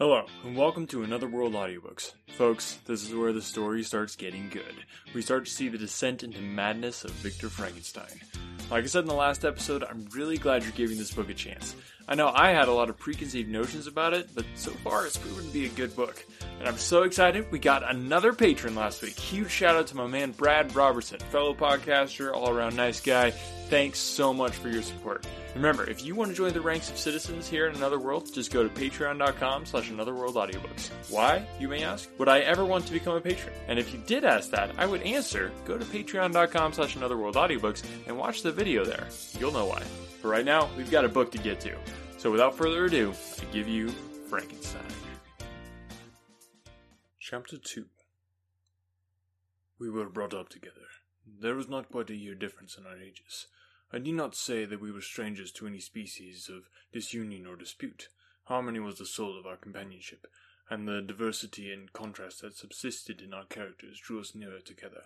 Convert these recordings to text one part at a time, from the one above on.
Hello, and welcome to Another World Audiobooks. Folks, this is where the story starts getting good. We start to see the descent into madness of Victor Frankenstein. Like I said in the last episode, I'm really glad you're giving this book a chance. I know I had a lot of preconceived notions about it, but so far it's proven to be a good book. And I'm so excited we got another patron last week. Huge shout out to my man Brad Robertson, fellow podcaster, all around nice guy. Thanks so much for your support. Remember, if you want to join the ranks of citizens here in Another World, just go to patreon.com slash anotherworldaudiobooks. Why, you may ask? Would I ever want to become a patron? And if you did ask that, I would answer, go to patreon.com slash anotherworldaudiobooks and watch the video there. You'll know why. But right now, we've got a book to get to. So without further ado, I give you Frankenstein. Chapter 2 We were brought up together. There was not quite a year difference in our ages. I need not say that we were strangers to any species of disunion or dispute. Harmony was the soul of our companionship, and the diversity and contrast that subsisted in our characters drew us nearer together.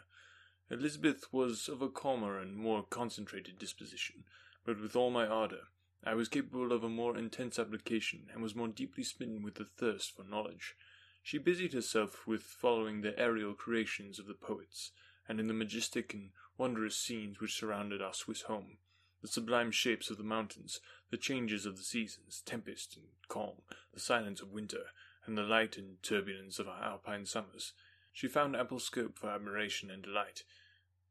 Elizabeth was of a calmer and more concentrated disposition, but with all my ardour, I was capable of a more intense application, and was more deeply smitten with the thirst for knowledge. She busied herself with following the aerial creations of the poets, and in the majestic and wondrous scenes which surrounded our Swiss home, the sublime shapes of the mountains, the changes of the seasons, tempest and calm, the silence of winter, and the light and turbulence of our alpine summers, she found ample scope for admiration and delight,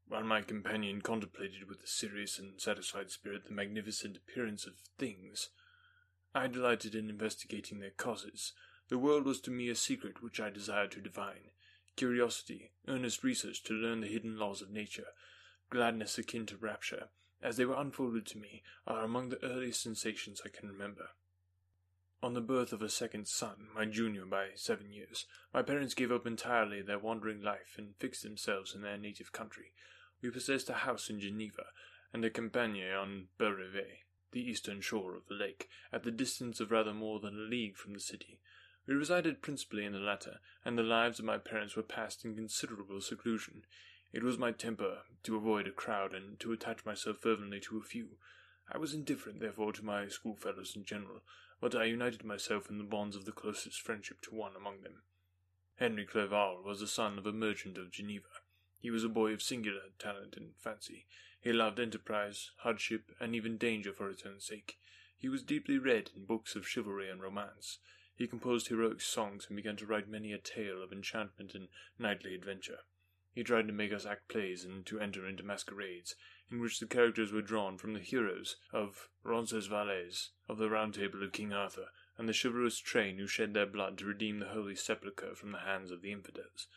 while my companion contemplated with a serious and satisfied spirit the magnificent appearance of things. I delighted in investigating their causes. The world was to me a secret which I desired to divine. Curiosity, earnest research to learn the hidden laws of nature, gladness akin to rapture, as they were unfolded to me, are among the earliest sensations I can remember. On the birth of a second son, my junior by seven years, my parents gave up entirely their wandering life and fixed themselves in their native country. We possessed a house in Geneva and a campagne on Belrive, the eastern shore of the lake, at the distance of rather more than a league from the city. We resided principally in the latter, and the lives of my parents were passed in considerable seclusion. It was my temper to avoid a crowd and to attach myself fervently to a few. I was indifferent, therefore, to my schoolfellows in general, but I united myself in the bonds of the closest friendship to one among them. Henry Clerval was the son of a merchant of Geneva. He was a boy of singular talent and fancy. He loved enterprise, hardship, and even danger for its own sake. He was deeply read in books of chivalry and romance. He composed heroic songs and began to write many a tale of enchantment and knightly adventure. He tried to make us act plays and to enter into masquerades, in which the characters were drawn from the heroes of Roncesvalles, of the Round Table of King Arthur, and the chivalrous train who shed their blood to redeem the Holy Sepulchre from the hands of the infidels.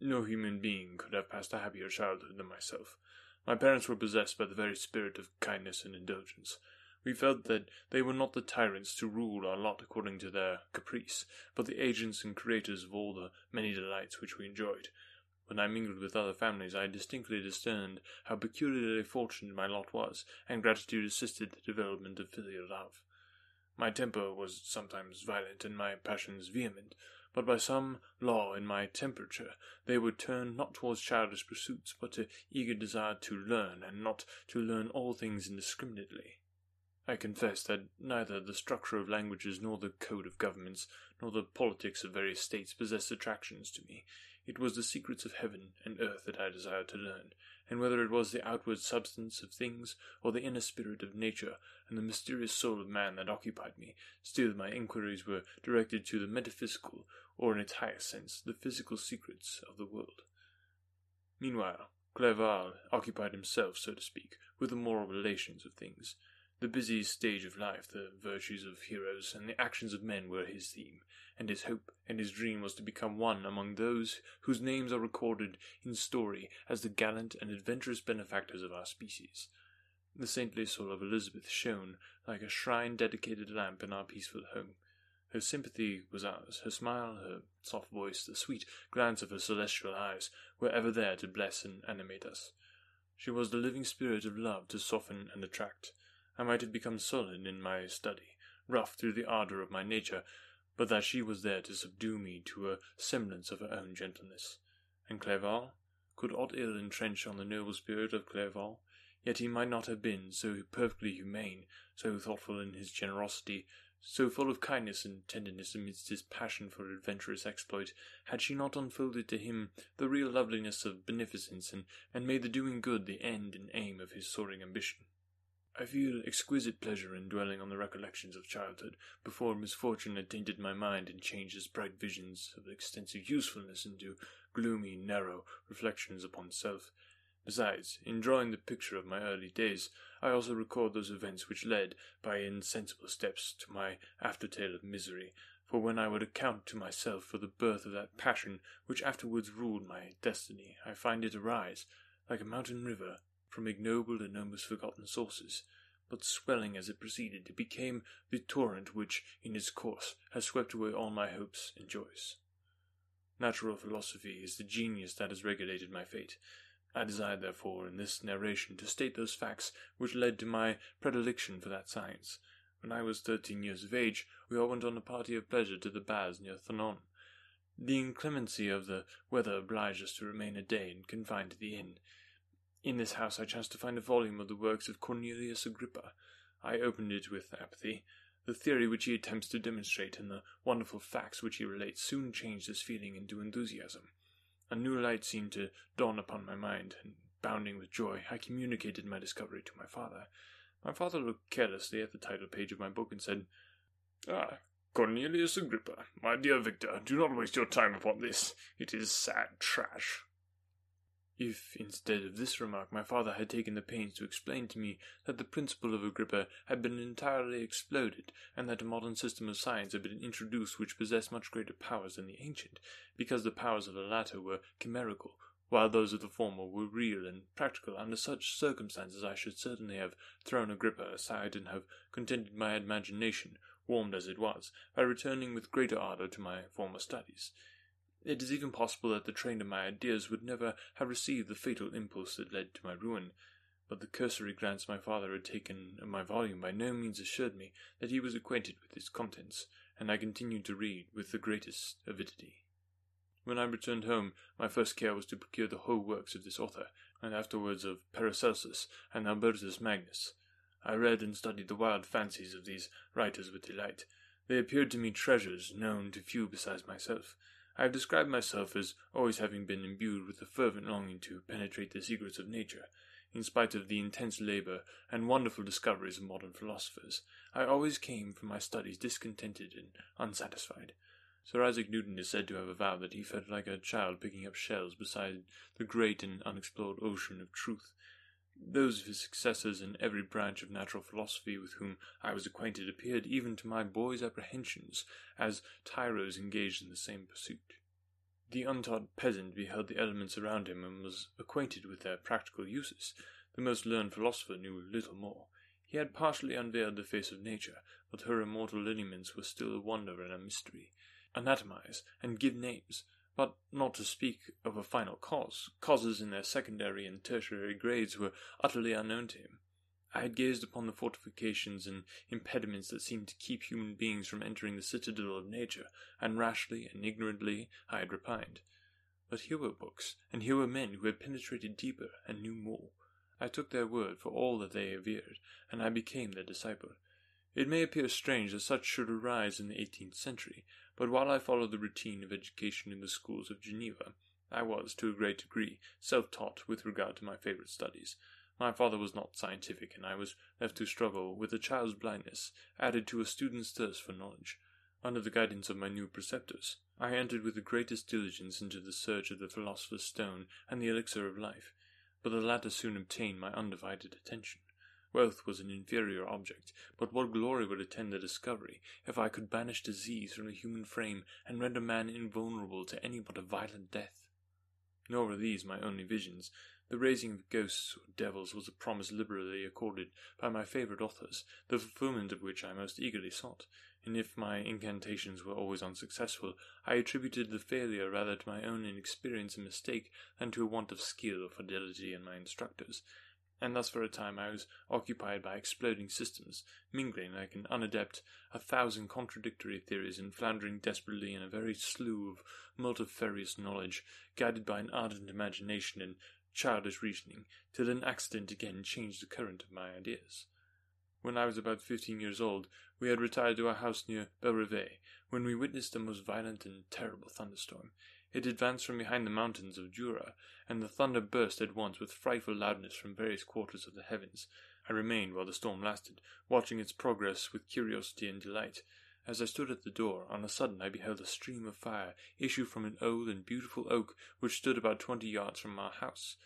No human being could have passed a happier childhood than myself. My parents were possessed by the very spirit of kindness and indulgence. We felt that they were not the tyrants to rule our lot according to their caprice, but the agents and creators of all the many delights which we enjoyed. When I mingled with other families, I distinctly discerned how peculiarly fortunate my lot was, and gratitude assisted the development of filial love. My temper was sometimes violent and my passions vehement, but by some law in my temperature they would turn not towards childish pursuits, but to eager desire to learn, and not to learn all things indiscriminately. I confess that neither the structure of languages, nor the code of governments, nor the politics of various states possessed attractions to me. It was the secrets of heaven and earth that I desired to learn, and whether it was the outward substance of things, or the inner spirit of nature and the mysterious soul of man that occupied me, still my inquiries were directed to the metaphysical, or in its highest sense, the physical secrets of the world. Meanwhile, Clerval occupied himself, so to speak, with the moral relations of things. The busy stage of life, the virtues of heroes, and the actions of men were his theme, and his hope and his dream was to become one among those whose names are recorded in story as the gallant and adventurous benefactors of our species. The saintly soul of Elizabeth shone like a shrine dedicated lamp in our peaceful home. Her sympathy was ours, her smile, her soft voice, the sweet glance of her celestial eyes were ever there to bless and animate us. She was the living spirit of love to soften and attract. I might have become sullen in my study, rough through the ardour of my nature, but that she was there to subdue me to a semblance of her own gentleness. And Clerval? Could aught ill entrench on the noble spirit of Clerval? Yet he might not have been so perfectly humane, so thoughtful in his generosity, So full of kindness and tenderness amidst his passion for adventurous exploit, had she not unfolded to him the real loveliness of beneficence, and, and made the doing good the end and aim of his soaring ambition? I feel exquisite pleasure in dwelling on the recollections of childhood, before misfortune had tainted my mind and changed its bright visions of extensive usefulness into gloomy, narrow reflections upon self. Besides, in drawing the picture of my early days, I also record those events which led, by insensible steps, to my aftertale of misery, for when I would account to myself for the birth of that passion which afterwards ruled my destiny, I find it arise, like a mountain river, from ignoble and almost forgotten sources, but swelling as it proceeded, it became the torrent which, in its course, has swept away all my hopes and joys. Natural philosophy is the genius that has regulated my fate, I desire, therefore, in this narration to state those facts which led to my predilection for that science. When I was thirteen years of age, we all went on a party of pleasure to the baths near Thonon. The inclemency of the weather obliged us to remain a day and confined to the inn. In this house I chanced to find a volume of the works of Cornelius Agrippa. I opened it with apathy. The theory which he attempts to demonstrate and the wonderful facts which he relates soon changed this feeling into enthusiasm. A new light seemed to dawn upon my mind, and bounding with joy, I communicated my discovery to my father. My father looked carelessly at the title page of my book and said, Ah, Cornelius Agrippa, my dear Victor, do not waste your time upon this. It is sad trash. If, instead of this remark, my father had taken the pains to explain to me that the principle of Agrippa had been entirely exploded, and that a modern system of science had been introduced which possessed much greater powers than the ancient, because the powers of the latter were chimerical, while those of the former were real and practical, under such circumstances I should certainly have thrown Agrippa aside and have contented my imagination, warmed as it was, by returning with greater ardour to my former studies. It is even possible that the train of my ideas would never have received the fatal impulse that led to my ruin, but the cursory glance my father had taken of my volume by no means assured me that he was acquainted with its contents, and I continued to read with the greatest avidity. When I returned home, my first care was to procure the whole works of this author, and afterwards of Paracelsus and Albertus Magnus. I read and studied the wild fancies of these writers with delight. They appeared to me treasures known to few besides myself, I have described myself as always having been imbued with a fervent longing to penetrate the secrets of nature. In spite of the intense labor and wonderful discoveries of modern philosophers, I always came from my studies discontented and unsatisfied. Sir Isaac Newton is said to have avowed that he felt like a child picking up shells beside the great and unexplored ocean of truth. Those of his successors in every branch of natural philosophy with whom I was acquainted appeared even to my boy's apprehensions as tyros engaged in the same pursuit. The untaught peasant beheld the elements around him and was acquainted with their practical uses. The most learned philosopher knew little more. He had partially unveiled the face of nature, but her immortal lineaments were still a wonder and a mystery. Anatomize and give names but not to speak of a final cause, causes in their secondary and tertiary grades were utterly unknown to him. I had gazed upon the fortifications and impediments that seemed to keep human beings from entering the citadel of nature, and rashly and ignorantly I had repined. But here were books, and here were men who had penetrated deeper and knew more. I took their word for all that they averred, and I became their disciple. It may appear strange that such should arise in the eighteenth century, but while I followed the routine of education in the schools of Geneva, I was, to a great degree, self taught with regard to my favorite studies. My father was not scientific, and I was left to struggle with a child's blindness, added to a student's thirst for knowledge. Under the guidance of my new preceptors, I entered with the greatest diligence into the search of the philosopher's stone and the elixir of life, but the latter soon obtained my undivided attention. Wealth was an inferior object, but what glory would attend the discovery if I could banish disease from the human frame and render man invulnerable to any but a violent death? Nor were these my only visions. The raising of ghosts or devils was a promise liberally accorded by my favourite authors, the fulfilment of which I most eagerly sought, and if my incantations were always unsuccessful, I attributed the failure rather to my own inexperience and mistake than to a want of skill or fidelity in my instructors, and thus for a time I was occupied by exploding systems, mingling like an unadept a thousand contradictory theories and floundering desperately in a very slough of multifarious knowledge, guided by an ardent imagination and childish reasoning, till an accident again changed the current of my ideas. When I was about fifteen years old, we had retired to our house near Belrive, when we witnessed a most violent and terrible thunderstorm. It advanced from behind the mountains of Jura, and the thunder burst at once with frightful loudness from various quarters of the heavens. I remained while the storm lasted, watching its progress with curiosity and delight. As I stood at the door, on a sudden I beheld a stream of fire issue from an old and beautiful oak which stood about twenty yards from our house.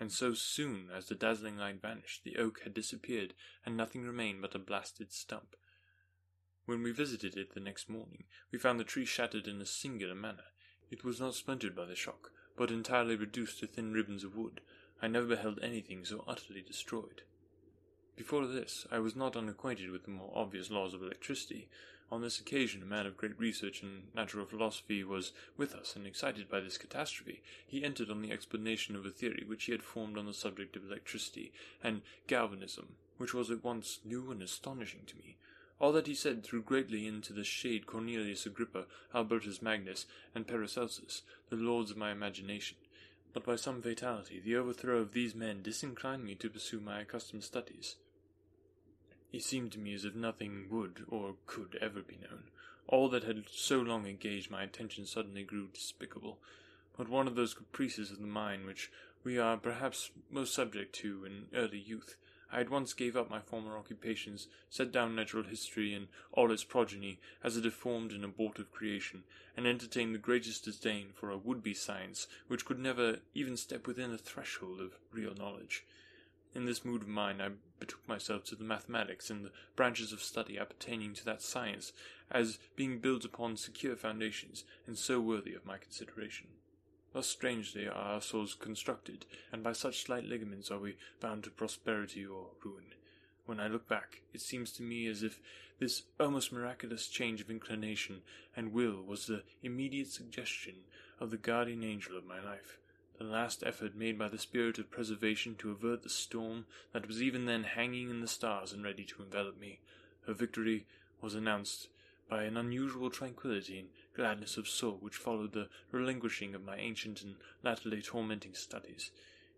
And so soon as the dazzling light vanished, the oak had disappeared, and nothing remained but a blasted stump. When we visited it the next morning, we found the tree shattered in a singular manner. It was not splintered by the shock, but entirely reduced to thin ribbons of wood. I never beheld anything so utterly destroyed. Before this, I was not unacquainted with the more obvious laws of electricity, on this occasion, a man of great research in natural philosophy was with us, and excited by this catastrophe, he entered on the explanation of a theory which he had formed on the subject of electricity and galvanism, which was at once new and astonishing to me. All that he said threw greatly into the shade Cornelius Agrippa, Albertus Magnus, and Paracelsus, the lords of my imagination. But by some fatality, the overthrow of these men disinclined me to pursue my accustomed studies. It seemed to me as if nothing would or could ever be known. All that had so long engaged my attention suddenly grew despicable. But one of those caprices of the mind which we are perhaps most subject to in early youth, I at once gave up my former occupations, set down natural history and all its progeny as a deformed and abortive creation, and entertained the greatest disdain for a would-be science which could never even step within the threshold of real knowledge. In this mood of mind, I betook myself to the mathematics and the branches of study appertaining to that science, as being built upon secure foundations, and so worthy of my consideration. Thus strangely are our souls constructed, and by such slight ligaments are we bound to prosperity or ruin. When I look back, it seems to me as if this almost miraculous change of inclination and will was the immediate suggestion of the guardian angel of my life the last effort made by the spirit of preservation to avert the storm that was even then hanging in the stars and ready to envelop me. Her victory was announced by an unusual tranquillity gladness of soul which followed the relinquishing of my ancient and latterly tormenting studies.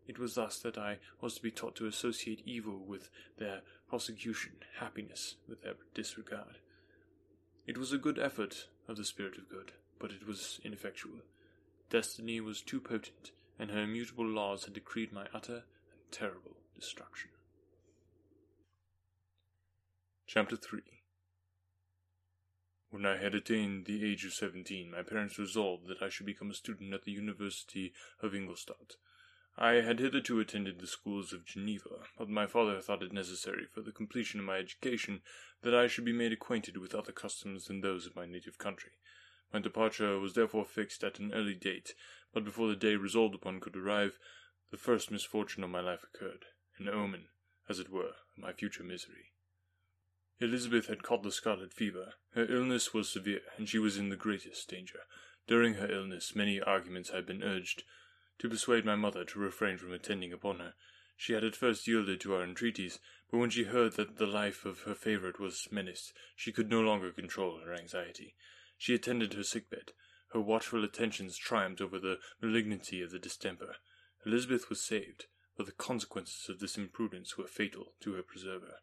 It was thus that I was to be taught to associate evil with their prosecution, happiness with their disregard. It was a good effort of the spirit of good, but it was ineffectual. Destiny was too potent, and her immutable laws had decreed my utter and terrible destruction. Chapter 3 When I had attained the age of seventeen, my parents resolved that I should become a student at the University of Ingolstadt. I had hitherto attended the schools of Geneva, but my father thought it necessary for the completion of my education that I should be made acquainted with other customs than those of my native country. My departure was therefore fixed at an early date, but before the day resolved upon could arrive, the first misfortune of my life occurred, an omen, as it were, of my future misery. Elizabeth had caught the scarlet fever. Her illness was severe, and she was in the greatest danger. During her illness, many arguments had been urged to persuade my mother to refrain from attending upon her. She had at first yielded to our entreaties, but when she heard that the life of her favourite was menaced, she could no longer control her anxiety. She attended her sick bed, her watchful attentions triumphed over the malignity of the distemper. Elizabeth was saved, but the consequences of this imprudence were fatal to her preserver.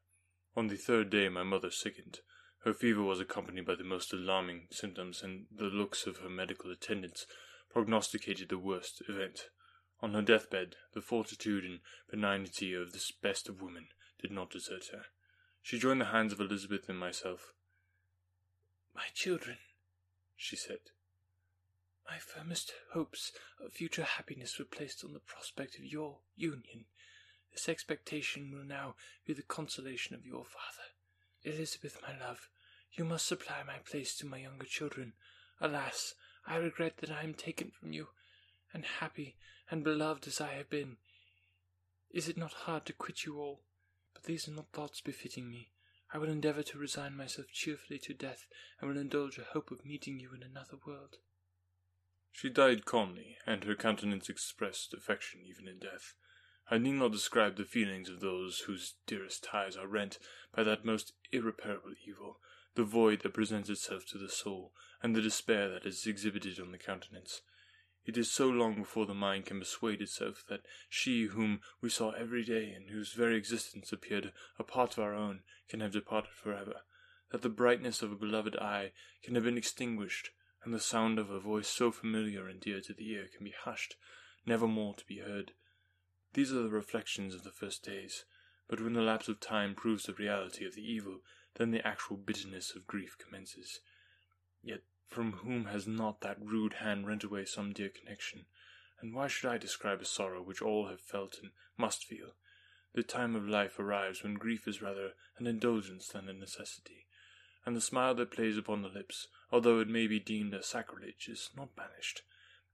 On the third day my mother sickened. Her fever was accompanied by the most alarming symptoms, and the looks of her medical attendants prognosticated the worst event. On her deathbed, the fortitude and benignity of this best of women did not desert her. She joined the hands of Elizabeth and myself. My children, she said, my firmest hopes of future happiness were placed on the prospect of your union. This expectation will now be the consolation of your father. Elizabeth, my love, you must supply my place to my younger children. Alas, I regret that I am taken from you, and happy and beloved as I have been. Is it not hard to quit you all? But these are not thoughts befitting me. I will endeavour to resign myself cheerfully to death, and will indulge a hope of meeting you in another world. She died calmly, and her countenance expressed affection even in death. I need not describe the feelings of those whose dearest ties are rent by that most irreparable evil, the void that presents itself to the soul, and the despair that is exhibited on the countenance. It is so long before the mind can persuade itself that she whom we saw every day and whose very existence appeared a part of our own can have departed for ever, that the brightness of a beloved eye can have been extinguished, and the sound of a voice so familiar and dear to the ear can be hushed, never more to be heard. These are the reflections of the first days, but when the lapse of time proves the reality of the evil, then the actual bitterness of grief commences. Yet from whom has not that rude hand rent away some dear connection? And why should I describe a sorrow which all have felt and must feel? The time of life arrives when grief is rather an indulgence than a necessity, and the smile that plays upon the lips, although it may be deemed a sacrilege, is not banished.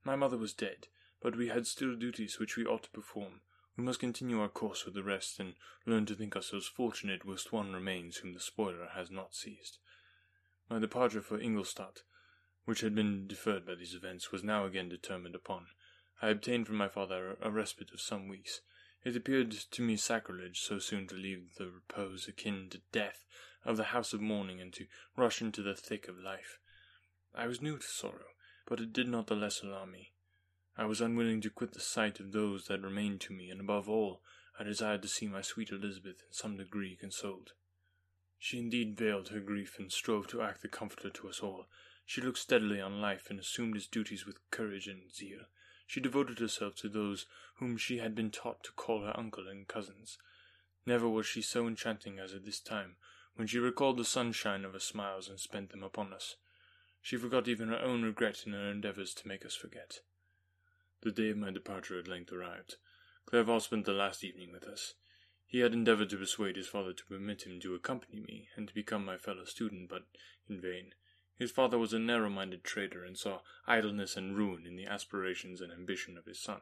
My mother was dead, but we had still duties which we ought to perform. We must continue our course with the rest, and learn to think ourselves fortunate whilst one remains whom the spoiler has not seized. My departure for Ingolstadt, which had been deferred by these events, was now again determined upon. I obtained from my father a respite of some weeks, it appeared to me sacrilege so soon to leave the repose akin to death of the house of mourning and to rush into the thick of life. I was new to sorrow, but it did not the less alarm me. I was unwilling to quit the sight of those that remained to me, and above all, I desired to see my sweet Elizabeth in some degree consoled. She indeed veiled her grief and strove to act the comforter to us all. She looked steadily on life and assumed its duties with courage and zeal. She devoted herself to those whom she had been taught to call her uncle and cousins. Never was she so enchanting as at this time, when she recalled the sunshine of her smiles and spent them upon us. She forgot even her own regret in her endeavours to make us forget. The day of my departure at length arrived. Clerval spent the last evening with us. He had endeavoured to persuade his father to permit him to accompany me and to become my fellow student, but in vain. His father was a narrow minded trader and saw idleness and ruin in the aspirations and ambition of his son.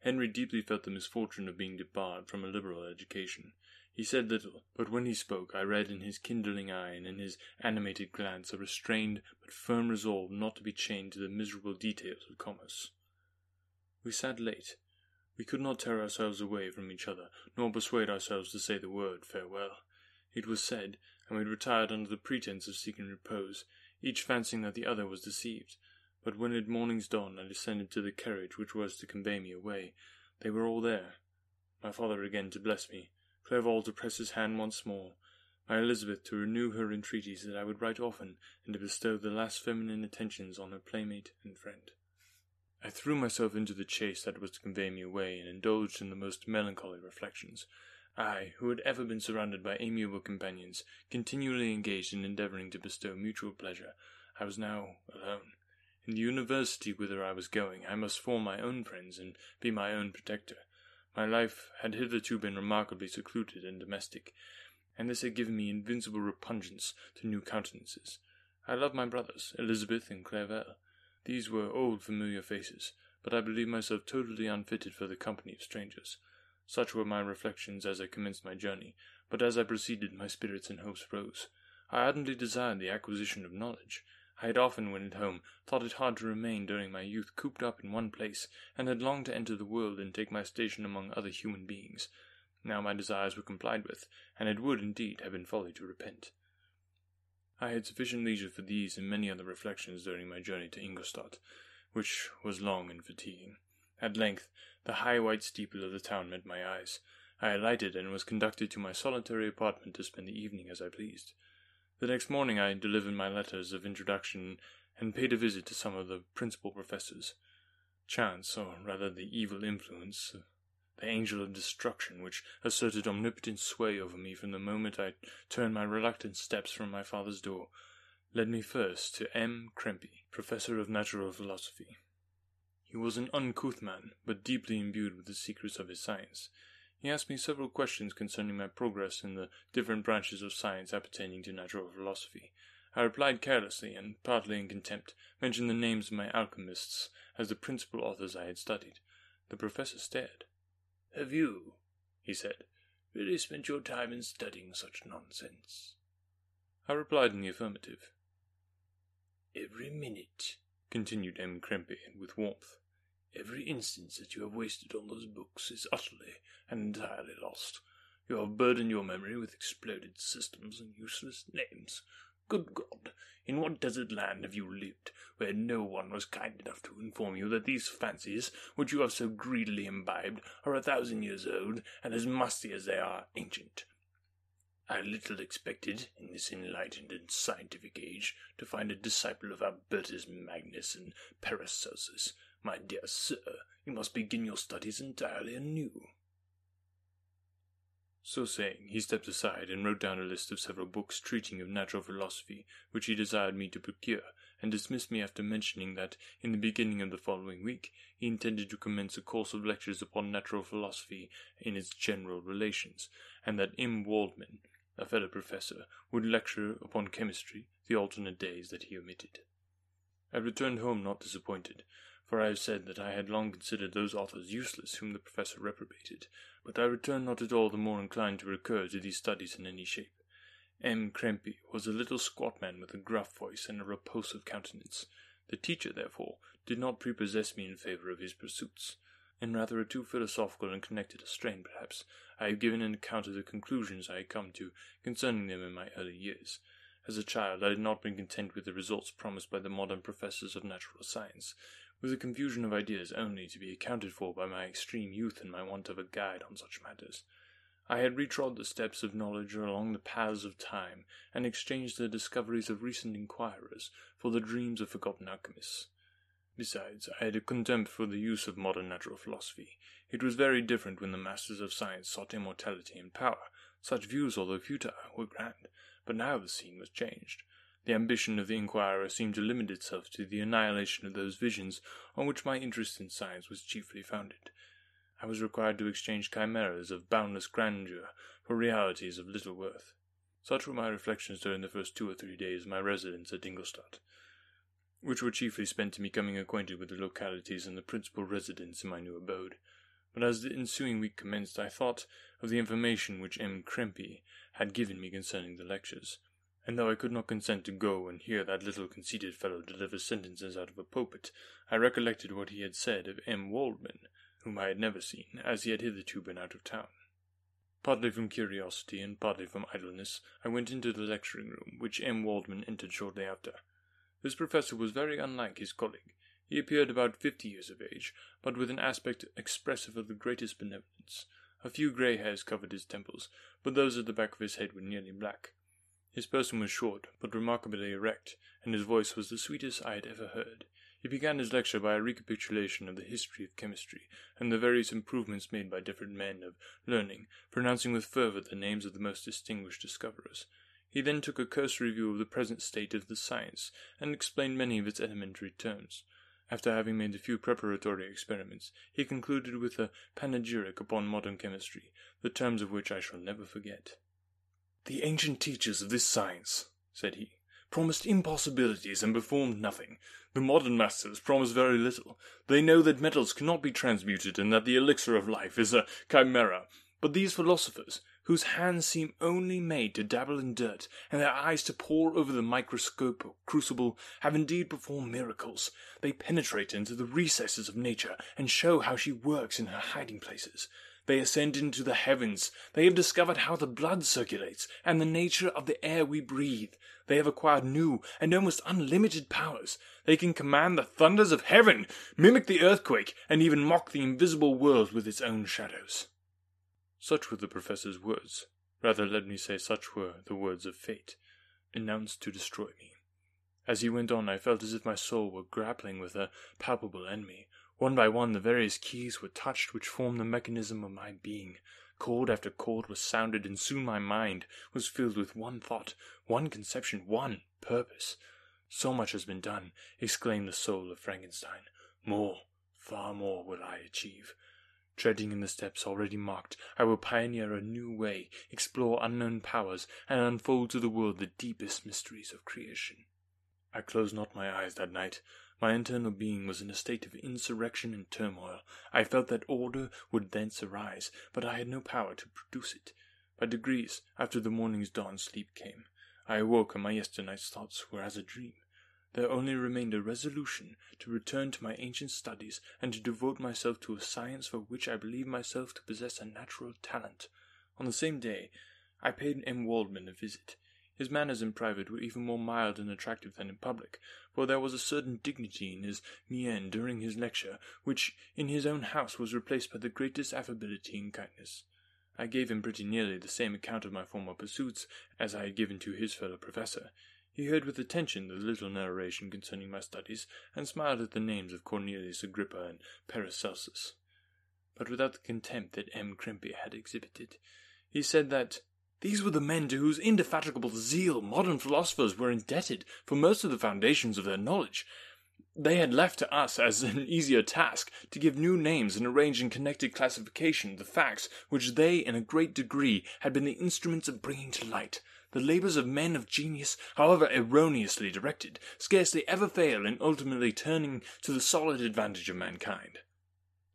Henry deeply felt the misfortune of being debarred from a liberal education. He said little, but when he spoke, I read in his kindling eye and in his animated glance a restrained but firm resolve not to be chained to the miserable details of commerce. We sat late. We could not tear ourselves away from each other, nor persuade ourselves to say the word farewell. It was said, and we retired under the pretence of seeking repose, each fancying that the other was deceived. But when at morning's dawn I descended to the carriage which was to convey me away, they were all there. My father again to bless me, Clerval to press his hand once more, my Elizabeth to renew her entreaties that I would write often, and to bestow the last feminine attentions on her playmate and friend. I threw myself into the chaise that was to convey me away, and indulged in the most melancholy reflections. I, who had ever been surrounded by amiable companions, continually engaged in endeavouring to bestow mutual pleasure, I was now alone. In the university whither I was going, I must form my own friends and be my own protector. My life had hitherto been remarkably secluded and domestic, and this had given me invincible repugnance to new countenances. I loved my brothers, Elizabeth and Clerval. These were old familiar faces, but I believed myself totally unfitted for the company of strangers. Such were my reflections as I commenced my journey, but as I proceeded my spirits and hopes rose. I ardently desired the acquisition of knowledge. I had often, when at home, thought it hard to remain during my youth cooped up in one place, and had longed to enter the world and take my station among other human beings. Now my desires were complied with, and it would, indeed, have been folly to repent. I had sufficient leisure for these and many other reflections during my journey to Ingolstadt, which was long and fatiguing. At length, the high white steeple of the town met my eyes. I alighted and was conducted to my solitary apartment to spend the evening as I pleased. The next morning I delivered my letters of introduction and paid a visit to some of the principal professors. Chance, or rather the evil influence, the angel of destruction which asserted omnipotent sway over me from the moment I turned my reluctant steps from my father's door, led me first to M. Krempe, professor of natural philosophy. He was an uncouth man, but deeply imbued with the secrets of his science. He asked me several questions concerning my progress in the different branches of science appertaining to natural philosophy. I replied carelessly, and partly in contempt, mentioned the names of my alchemists as the principal authors I had studied. The professor stared. Have you, he said, really spent your time in studying such nonsense? I replied in the affirmative. Every minute, continued M. Krempe with warmth. Every instant that you have wasted on those books is utterly and entirely lost. You have burdened your memory with exploded systems and useless names. Good God, in what desert land have you lived, where no one was kind enough to inform you that these fancies, which you have so greedily imbibed, are a thousand years old, and as musty as they are ancient? I little expected, in this enlightened and scientific age, to find a disciple of Albertus Magnus and Paracelsus. My dear sir, you must begin your studies entirely anew. So saying, he stepped aside and wrote down a list of several books treating of natural philosophy, which he desired me to procure, and dismissed me after mentioning that, in the beginning of the following week, he intended to commence a course of lectures upon natural philosophy in its general relations, and that M. Waldman, a fellow professor, would lecture upon chemistry the alternate days that he omitted. I returned home not disappointed, for I have said that I had long considered those authors useless whom the professor reprobated, but I returned not at all the more inclined to recur to these studies in any shape. M. Krempe was a little squat man with a gruff voice and a repulsive countenance. The teacher, therefore, did not prepossess me in favour of his pursuits. In rather a too philosophical and connected a strain, perhaps, I have given an account of the conclusions I had come to concerning them in my early years. As a child, I had not been content with the results promised by the modern professors of natural science, with a confusion of ideas only to be accounted for by my extreme youth and my want of a guide on such matters. I had retrod the steps of knowledge along the paths of time, and exchanged the discoveries of recent inquirers for the dreams of forgotten alchemists. Besides, I had a contempt for the use of modern natural philosophy. It was very different when the masters of science sought immortality and power. Such views, although futile, were grand, but now the scene was changed. The ambition of the inquirer seemed to limit itself to the annihilation of those visions on which my interest in science was chiefly founded. I was required to exchange chimeras of boundless grandeur for realities of little worth. Such were my reflections during the first two or three days of my residence at Ingolstadt, which were chiefly spent in becoming acquainted with the localities and the principal residents in my new abode. But as the ensuing week commenced, I thought of the information which M. Krempe had given me concerning the lectures and though I could not consent to go and hear that little conceited fellow deliver sentences out of a pulpit, I recollected what he had said of M. Waldman, whom I had never seen, as he had hitherto been out of town. Partly from curiosity and partly from idleness, I went into the lecturing room, which M. Waldman entered shortly after. This professor was very unlike his colleague. He appeared about fifty years of age, but with an aspect expressive of the greatest benevolence. A few grey hairs covered his temples, but those at the back of his head were nearly black. His person was short, but remarkably erect, and his voice was the sweetest I had ever heard. He began his lecture by a recapitulation of the history of chemistry, and the various improvements made by different men of learning, pronouncing with fervour the names of the most distinguished discoverers. He then took a cursory view of the present state of the science, and explained many of its elementary terms. After having made a few preparatory experiments, he concluded with a panegyric upon modern chemistry, the terms of which I shall never forget. The ancient teachers of this science, said he, promised impossibilities and performed nothing. The modern masters promise very little. They know that metals cannot be transmuted and that the elixir of life is a chimera. But these philosophers, whose hands seem only made to dabble in dirt, and their eyes to pore over the microscope or crucible, have indeed performed miracles. They penetrate into the recesses of nature, and show how she works in her hiding places. They ascend into the heavens. They have discovered how the blood circulates and the nature of the air we breathe. They have acquired new and almost unlimited powers. They can command the thunders of heaven, mimic the earthquake, and even mock the invisible world with its own shadows. Such were the professor's words. Rather, let me say, such were the words of fate, announced to destroy me. As he went on, I felt as if my soul were grappling with a palpable enemy, one by one, the various keys were touched which formed the mechanism of my being. Chord after chord was sounded, and soon my mind was filled with one thought, one conception, one purpose. So much has been done, exclaimed the soul of Frankenstein. More, far more will I achieve. Treading in the steps already marked, I will pioneer a new way, explore unknown powers, and unfold to the world the deepest mysteries of creation. I closed not my eyes that night. My internal being was in a state of insurrection and turmoil. I felt that order would thence arise, but I had no power to produce it. By degrees, after the morning's dawn, sleep came. I awoke, and my yesternight's thoughts were as a dream. There only remained a resolution to return to my ancient studies, and to devote myself to a science for which I believed myself to possess a natural talent. On the same day, I paid M. Waldman a visit. His manners in private were even more mild and attractive than in public, for there was a certain dignity in his mien during his lecture, which in his own house was replaced by the greatest affability and kindness. I gave him pretty nearly the same account of my former pursuits as I had given to his fellow professor. He heard with attention the little narration concerning my studies, and smiled at the names of Cornelius Agrippa and Paracelsus, but without the contempt that M. Krempe had exhibited. He said that these were the men to whose indefatigable zeal modern philosophers were indebted for most of the foundations of their knowledge. They had left to us as an easier task to give new names and arrange in connected classification the facts which they in a great degree had been the instruments of bringing to light. The labours of men of genius, however erroneously directed, scarcely ever fail in ultimately turning to the solid advantage of mankind.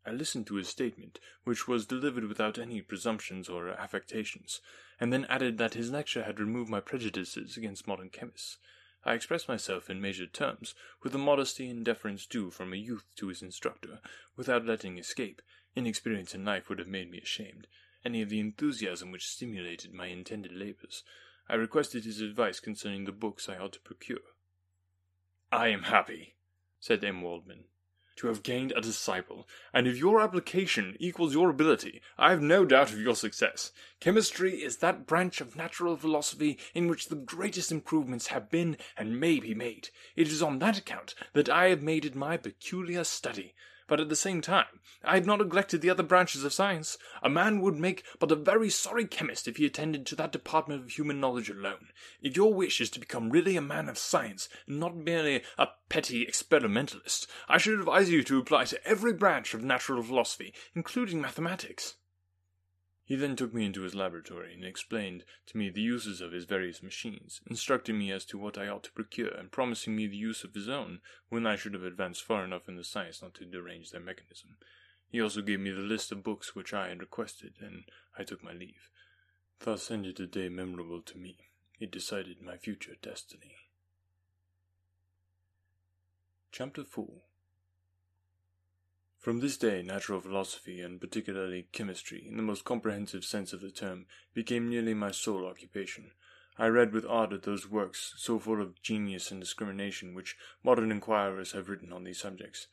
I listened to his statement, which was delivered without any presumptions or affectations, and then added that his lecture had removed my prejudices against modern chemists. I expressed myself in measured terms, with the modesty and deference due from a youth to his instructor, without letting escape, inexperience in life would have made me ashamed, any of the enthusiasm which stimulated my intended labours. I requested his advice concerning the books I ought to procure. I am happy, said M. Waldman, to have gained a disciple, and if your application equals your ability, I have no doubt of your success. Chemistry is that branch of natural philosophy in which the greatest improvements have been and may be made. It is on that account that I have made it my peculiar study but at the same time, I have not neglected the other branches of science. A man would make but a very sorry chemist if he attended to that department of human knowledge alone. If your wish is to become really a man of science, and not merely a petty experimentalist, I should advise you to apply to every branch of natural philosophy, including mathematics. He then took me into his laboratory and explained to me the uses of his various machines, instructing me as to what I ought to procure, and promising me the use of his own when I should have advanced far enough in the science not to derange their mechanism. He also gave me the list of books which I had requested, and I took my leave. Thus ended a day memorable to me. It decided my future destiny. Chapter 4 from this day, natural philosophy, and particularly chemistry, in the most comprehensive sense of the term, became nearly my sole occupation. I read with ardour those works, so full of genius and discrimination, which modern inquirers have written on these subjects.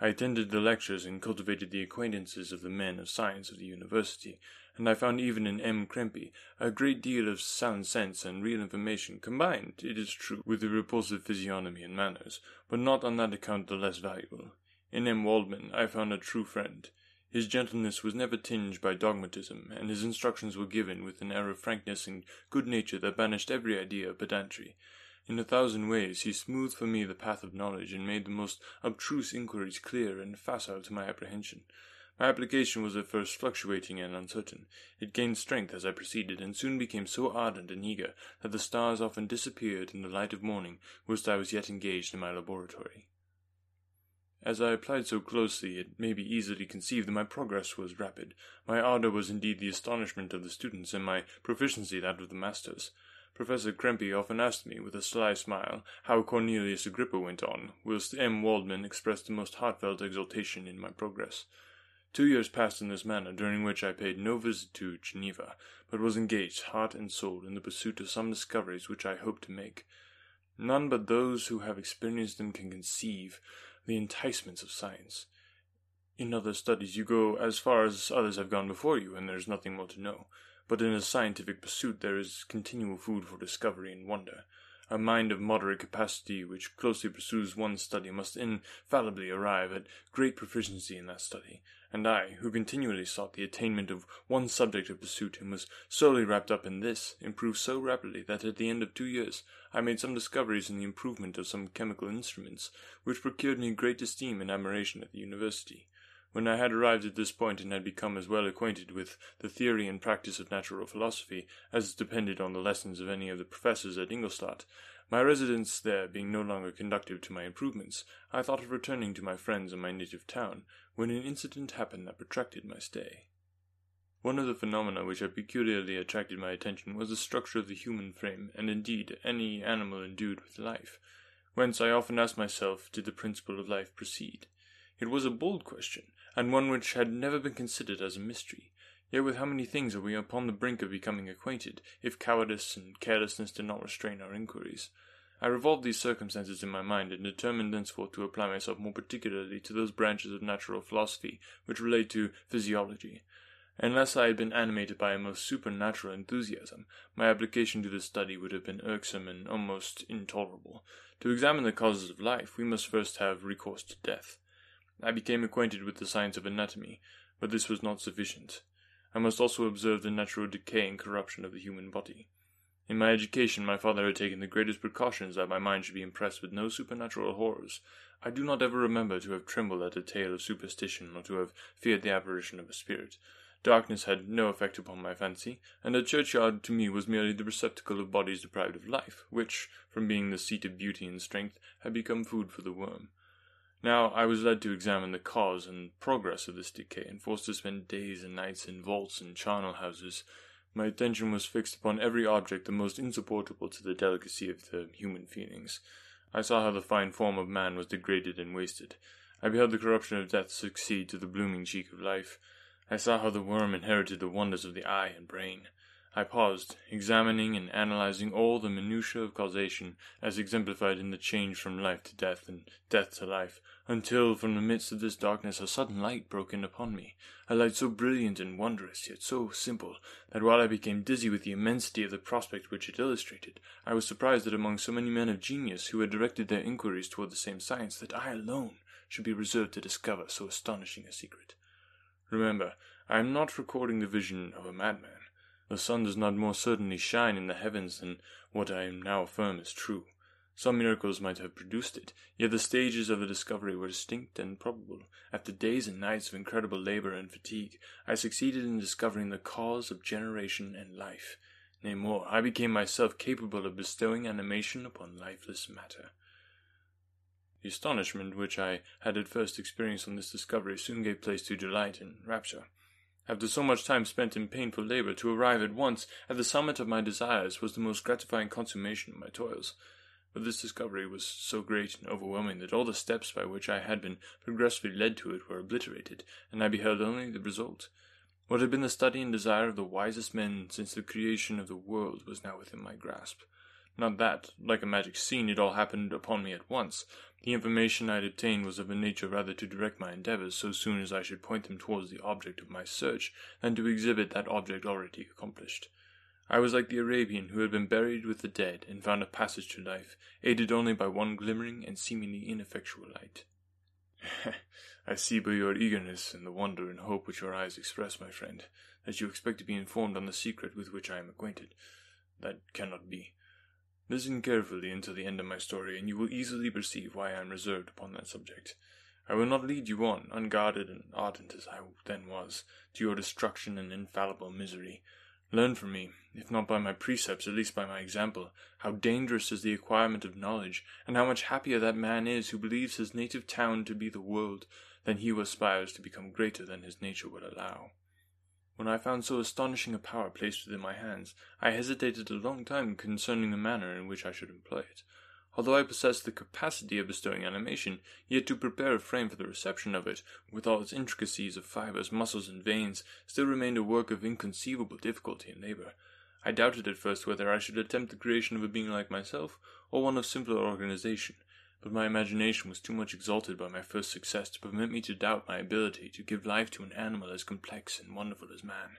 I attended the lectures and cultivated the acquaintances of the men of science of the university, and I found even in M. Krempe a great deal of sound sense and real information, combined, it is true, with a repulsive physiognomy and manners, but not on that account the less valuable. In M. Waldman I found a true friend. His gentleness was never tinged by dogmatism, and his instructions were given with an air of frankness and good nature that banished every idea of pedantry. In a thousand ways he smoothed for me the path of knowledge, and made the most abstruse inquiries clear and facile to my apprehension. My application was at first fluctuating and uncertain. It gained strength as I proceeded, and soon became so ardent and eager that the stars often disappeared in the light of morning whilst I was yet engaged in my laboratory. As I applied so closely, it may be easily conceived that my progress was rapid. My ardour was indeed the astonishment of the students, and my proficiency that of the masters. Professor Krempe often asked me, with a sly smile, how Cornelius Agrippa went on, whilst M. Waldman expressed the most heartfelt exultation in my progress. Two years passed in this manner, during which I paid no visit to Geneva, but was engaged heart and soul in the pursuit of some discoveries which I hoped to make. None but those who have experienced them can conceive the enticements of science. In other studies, you go as far as others have gone before you, and there is nothing more to know. But in a scientific pursuit, there is continual food for discovery and wonder. A mind of moderate capacity which closely pursues one study must infallibly arrive at great proficiency in that study, and I, who continually sought the attainment of one subject of pursuit and was solely wrapped up in this, improved so rapidly that at the end of two years I made some discoveries in the improvement of some chemical instruments, which procured me great esteem and admiration at the university. When I had arrived at this point and had become as well acquainted with the theory and practice of natural philosophy as depended on the lessons of any of the professors at Ingolstadt, my residence there being no longer conducive to my improvements, I thought of returning to my friends in my native town, when an incident happened that protracted my stay. One of the phenomena which had peculiarly attracted my attention was the structure of the human frame, and indeed any animal endued with life. Whence I often asked myself, did the principle of life proceed? It was a bold question, and one which had never been considered as a mystery. Yet with how many things are we upon the brink of becoming acquainted, if cowardice and carelessness did not restrain our inquiries? I revolved these circumstances in my mind, and determined thenceforth to apply myself more particularly to those branches of natural philosophy which relate to physiology, Unless I had been animated by a most supernatural enthusiasm, my application to the study would have been irksome and almost intolerable. To examine the causes of life, we must first have recourse to death. I became acquainted with the science of anatomy, but this was not sufficient. I must also observe the natural decay and corruption of the human body. In my education, my father had taken the greatest precautions that my mind should be impressed with no supernatural horrors. I do not ever remember to have trembled at a tale of superstition or to have feared the apparition of a spirit. Darkness had no effect upon my fancy, and a churchyard to me was merely the receptacle of bodies deprived of life, which, from being the seat of beauty and strength, had become food for the worm. Now I was led to examine the cause and progress of this decay, and forced to spend days and nights in vaults and charnel houses. My attention was fixed upon every object the most insupportable to the delicacy of the human feelings. I saw how the fine form of man was degraded and wasted. I beheld the corruption of death succeed to the blooming cheek of life. I saw how the worm inherited the wonders of the eye and brain. I paused, examining and analyzing all the minutiae of causation, as exemplified in the change from life to death and death to life, until from the midst of this darkness a sudden light broke in upon me, a light so brilliant and wondrous, yet so simple, that while I became dizzy with the immensity of the prospect which it illustrated, I was surprised that among so many men of genius who had directed their inquiries toward the same science, that I alone should be reserved to discover so astonishing a secret. Remember, I am not recording the vision of a madman. The sun does not more certainly shine in the heavens than what I now affirm is true. Some miracles might have produced it, yet the stages of the discovery were distinct and probable. After days and nights of incredible labor and fatigue, I succeeded in discovering the cause of generation and life. Nay, more, I became myself capable of bestowing animation upon lifeless matter. The astonishment which I had at first experienced on this discovery soon gave place to delight and rapture. After so much time spent in painful labor, to arrive at once at the summit of my desires was the most gratifying consummation of my toils. But this discovery was so great and overwhelming that all the steps by which I had been progressively led to it were obliterated, and I beheld only the result. What had been the study and desire of the wisest men since the creation of the world was now within my grasp. Not that, like a magic scene, it all happened upon me at once, the information I had obtained was of a nature rather to direct my endeavours so soon as I should point them towards the object of my search, than to exhibit that object already accomplished. I was like the Arabian who had been buried with the dead and found a passage to life, aided only by one glimmering and seemingly ineffectual light. I see by your eagerness and the wonder and hope which your eyes express, my friend, that you expect to be informed on the secret with which I am acquainted. That cannot be. Listen carefully until the end of my story, and you will easily perceive why I am reserved upon that subject. I will not lead you on, unguarded and ardent as I then was, to your destruction and infallible misery. Learn from me, if not by my precepts, at least by my example, how dangerous is the acquirement of knowledge, and how much happier that man is who believes his native town to be the world, than he who aspires to become greater than his nature will allow. When I found so astonishing a power placed within my hands, I hesitated a long time concerning the manner in which I should employ it. Although I possessed the capacity of bestowing animation, yet to prepare a frame for the reception of it, with all its intricacies of fibers, muscles, and veins, still remained a work of inconceivable difficulty and labor. I doubted at first whether I should attempt the creation of a being like myself, or one of simpler organization, but my imagination was too much exalted by my first success to permit me to doubt my ability to give life to an animal as complex and wonderful as man.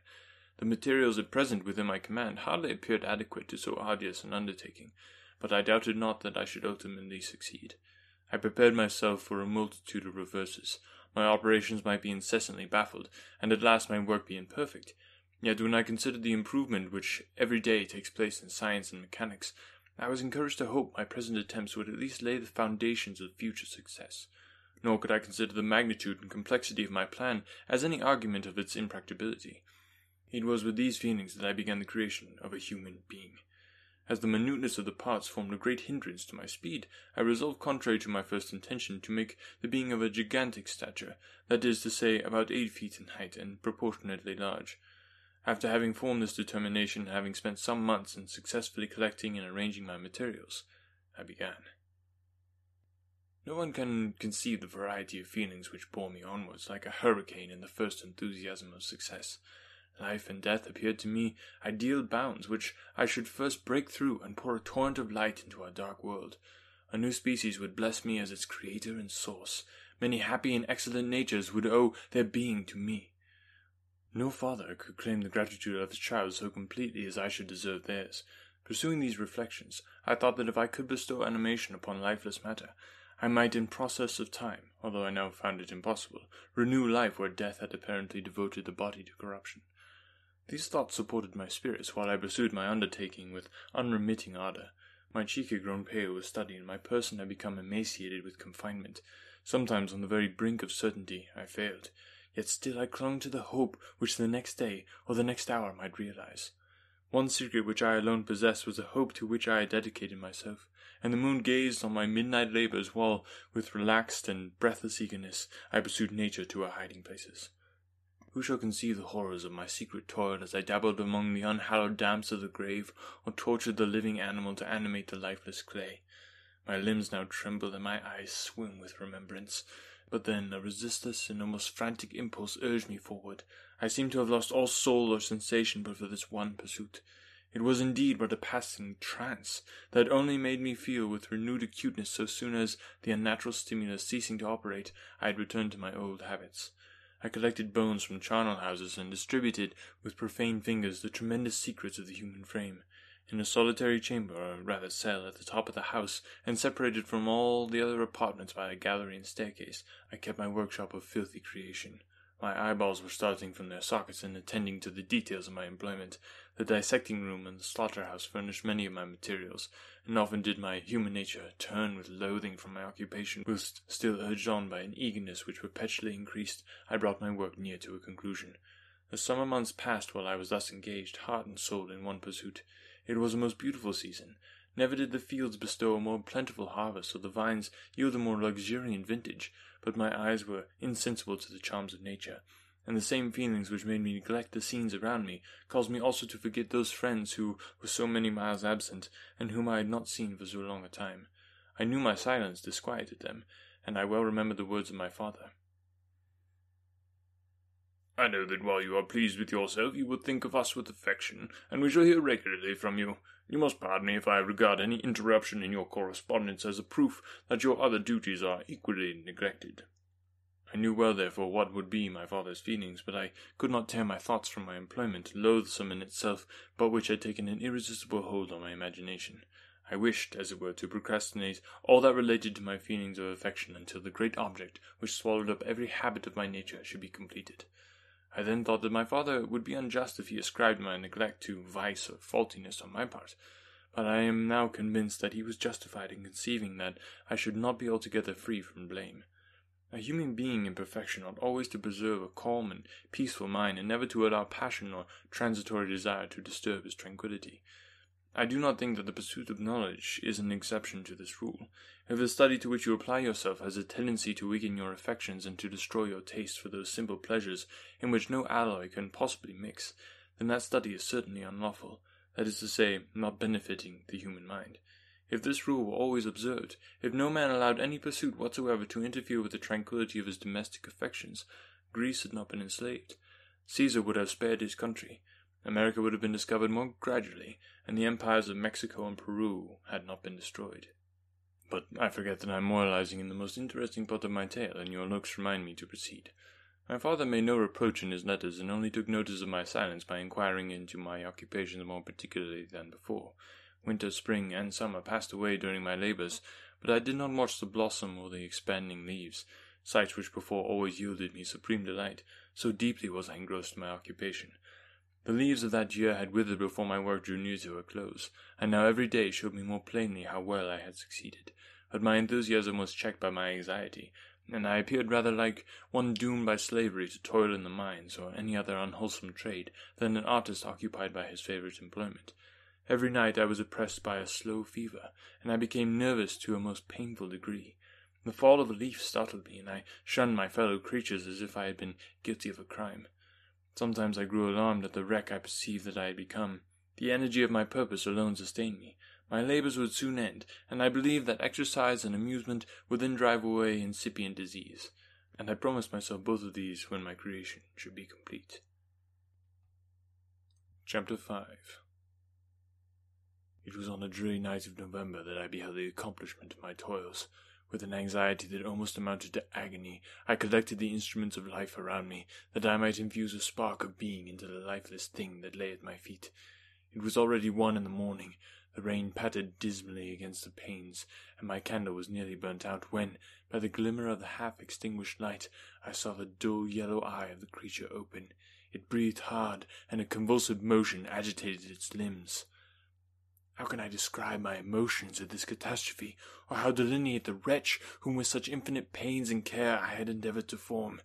The materials at present within my command hardly appeared adequate to so arduous an undertaking, but I doubted not that I should ultimately succeed. I prepared myself for a multitude of reverses. My operations might be incessantly baffled, and at last my work be imperfect. Yet when I considered the improvement which every day takes place in science and mechanics, I was encouraged to hope my present attempts would at least lay the foundations of future success. Nor could I consider the magnitude and complexity of my plan as any argument of its impracticability. It was with these feelings that I began the creation of a human being. As the minuteness of the parts formed a great hindrance to my speed, I resolved, contrary to my first intention, to make the being of a gigantic stature, that is to say, about eight feet in height and proportionately large. After having formed this determination and having spent some months in successfully collecting and arranging my materials, I began. No one can conceive the variety of feelings which bore me onwards like a hurricane in the first enthusiasm of success. Life and death appeared to me ideal bounds which I should first break through and pour a torrent of light into our dark world. A new species would bless me as its creator and source. Many happy and excellent natures would owe their being to me. No father could claim the gratitude of his child so completely as I should deserve theirs. Pursuing these reflections, I thought that if I could bestow animation upon lifeless matter, I might in process of time, although I now found it impossible, renew life where death had apparently devoted the body to corruption. These thoughts supported my spirits while I pursued my undertaking with unremitting ardour. My cheek had grown pale with study, and my person had become emaciated with confinement. Sometimes, on the very brink of certainty, I failed, yet still I clung to the hope which the next day or the next hour might realize. One secret which I alone possessed was a hope to which I had dedicated myself, and the moon gazed on my midnight labours while, with relaxed and breathless eagerness, I pursued nature to her hiding places. Who shall conceive the horrors of my secret toil as I dabbled among the unhallowed damps of the grave, or tortured the living animal to animate the lifeless clay? My limbs now tremble and my eyes swim with remembrance. But then a resistless and almost frantic impulse urged me forward. I seemed to have lost all soul or sensation but for this one pursuit. It was indeed but a passing trance that only made me feel with renewed acuteness so soon as, the unnatural stimulus ceasing to operate, I had returned to my old habits. I collected bones from charnel houses and distributed with profane fingers the tremendous secrets of the human frame. In a solitary chamber, or rather cell, at the top of the house, and separated from all the other apartments by a gallery and staircase, I kept my workshop of filthy creation. My eyeballs were starting from their sockets and attending to the details of my employment. The dissecting room and the slaughterhouse furnished many of my materials, and often did my human nature turn with loathing from my occupation, whilst, still urged on by an eagerness which perpetually increased, I brought my work near to a conclusion. The summer months passed while I was thus engaged, heart and soul, in one pursuit. It was a most beautiful season. Never did the fields bestow a more plentiful harvest, or the vines yield a more luxuriant vintage, but my eyes were insensible to the charms of nature, and the same feelings which made me neglect the scenes around me caused me also to forget those friends who were so many miles absent, and whom I had not seen for so long a time. I knew my silence disquieted them, and I well remembered the words of my father. I know that while you are pleased with yourself, you will think of us with affection, and we shall hear regularly from you. You must pardon me if I regard any interruption in your correspondence as a proof that your other duties are equally neglected. I knew well, therefore, what would be my father's feelings, but I could not tear my thoughts from my employment, loathsome in itself, but which had taken an irresistible hold on my imagination. I wished, as it were, to procrastinate all that related to my feelings of affection until the great object, which swallowed up every habit of my nature, should be completed. I then thought that my father would be unjust if he ascribed my neglect to vice or faultiness on my part, but I am now convinced that he was justified in conceiving that I should not be altogether free from blame. A human being in perfection ought always to preserve a calm and peaceful mind, and never to allow passion or transitory desire to disturb his tranquillity. I do not think that the pursuit of knowledge is an exception to this rule. If the study to which you apply yourself has a tendency to weaken your affections and to destroy your taste for those simple pleasures in which no alloy can possibly mix, then that study is certainly unlawful, that is to say, not benefiting the human mind. If this rule were always observed, if no man allowed any pursuit whatsoever to interfere with the tranquillity of his domestic affections, Greece had not been enslaved. Caesar would have spared his country, America would have been discovered more gradually, and the empires of Mexico and Peru had not been destroyed. But I forget that I am moralizing in the most interesting part of my tale, and your looks remind me to proceed. My father made no reproach in his letters, and only took notice of my silence by inquiring into my occupations more particularly than before. Winter, spring, and summer passed away during my labours, but I did not watch the blossom or the expanding leaves, sights which before always yielded me supreme delight, so deeply was I engrossed in my occupation. The leaves of that year had withered before my work drew near to a close, and now every day showed me more plainly how well I had succeeded. But my enthusiasm was checked by my anxiety, and I appeared rather like one doomed by slavery to toil in the mines or any other unwholesome trade than an artist occupied by his favourite employment. Every night I was oppressed by a slow fever, and I became nervous to a most painful degree. The fall of a leaf startled me, and I shunned my fellow creatures as if I had been guilty of a crime. Sometimes I grew alarmed at the wreck I perceived that I had become. The energy of my purpose alone sustained me. My labours would soon end, and I believed that exercise and amusement would then drive away incipient disease, and I promised myself both of these when my creation should be complete. Chapter 5 It was on a dreary night of November that I beheld the accomplishment of my toils. With an anxiety that almost amounted to agony, I collected the instruments of life around me, that I might infuse a spark of being into the lifeless thing that lay at my feet. It was already one in the morning. The rain pattered dismally against the panes, and my candle was nearly burnt out, when, by the glimmer of the half extinguished light, I saw the dull yellow eye of the creature open. It breathed hard, and a convulsive motion agitated its limbs. How can I describe my emotions at this catastrophe, or how delineate the wretch whom with such infinite pains and care I had endeavoured to form?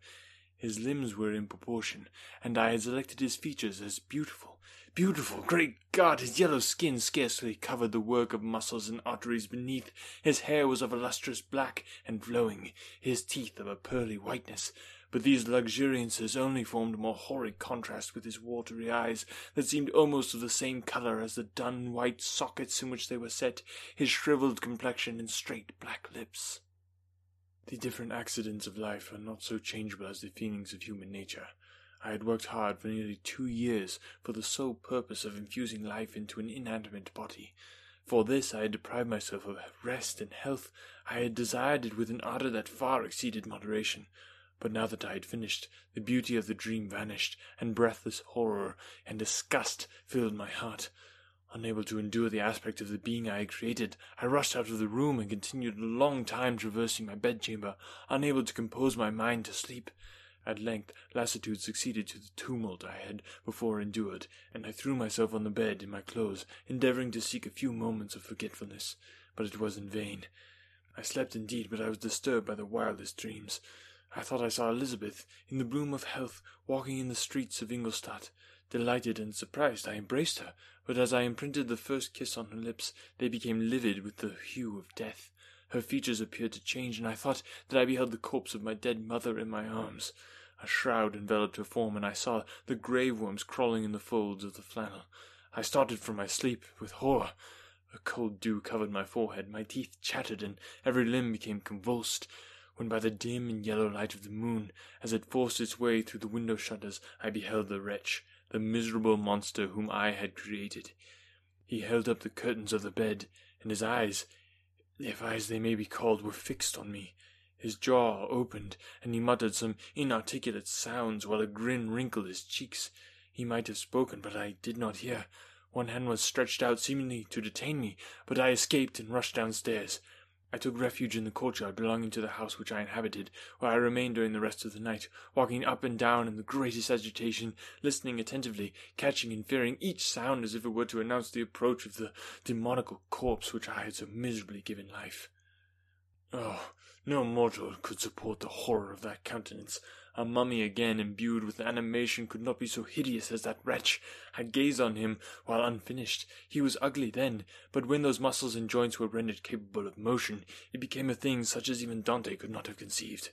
His limbs were in proportion, and I had selected his features as beautiful. Beautiful! Great God! His yellow skin scarcely covered the work of muscles and arteries beneath. His hair was of a lustrous black and flowing, his teeth of a pearly whiteness but these luxuriances only formed more horrid contrast with his watery eyes, that seemed almost of the same colour as the dun white sockets in which they were set, his shrivelled complexion and straight black lips. The different accidents of life are not so changeable as the feelings of human nature. I had worked hard for nearly two years for the sole purpose of infusing life into an inanimate body. For this I had deprived myself of rest and health. I had desired it with an ardour that far exceeded moderation. But now that I had finished, the beauty of the dream vanished, and breathless horror and disgust filled my heart. Unable to endure the aspect of the being I had created, I rushed out of the room and continued a long time traversing my bedchamber, unable to compose my mind to sleep. At length lassitude succeeded to the tumult I had before endured, and I threw myself on the bed in my clothes, endeavouring to seek a few moments of forgetfulness, but it was in vain. I slept indeed, but I was disturbed by the wildest dreams. I thought I saw Elizabeth, in the bloom of health, walking in the streets of Ingolstadt. Delighted and surprised, I embraced her, but as I imprinted the first kiss on her lips, they became livid with the hue of death. Her features appeared to change, and I thought that I beheld the corpse of my dead mother in my arms. A shroud enveloped her form, and I saw the grave worms crawling in the folds of the flannel. I started from my sleep with horror. A cold dew covered my forehead, my teeth chattered, and every limb became convulsed when by the dim and yellow light of the moon, as it forced its way through the window shutters, I beheld the wretch, the miserable monster whom I had created. He held up the curtains of the bed, and his eyes, if eyes they may be called, were fixed on me. His jaw opened, and he muttered some inarticulate sounds, while a grin wrinkled his cheeks. He might have spoken, but I did not hear. One hand was stretched out, seemingly to detain me, but I escaped and rushed downstairs. I took refuge in the courtyard belonging to the house which I inhabited, where I remained during the rest of the night, walking up and down in the greatest agitation, listening attentively, catching and fearing each sound as if it were to announce the approach of the demoniacal corpse which I had so miserably given life. Oh, no mortal could support the horror of that countenance, a mummy again imbued with animation could not be so hideous as that wretch. I gazed on him while unfinished. He was ugly then, but when those muscles and joints were rendered capable of motion, it became a thing such as even Dante could not have conceived.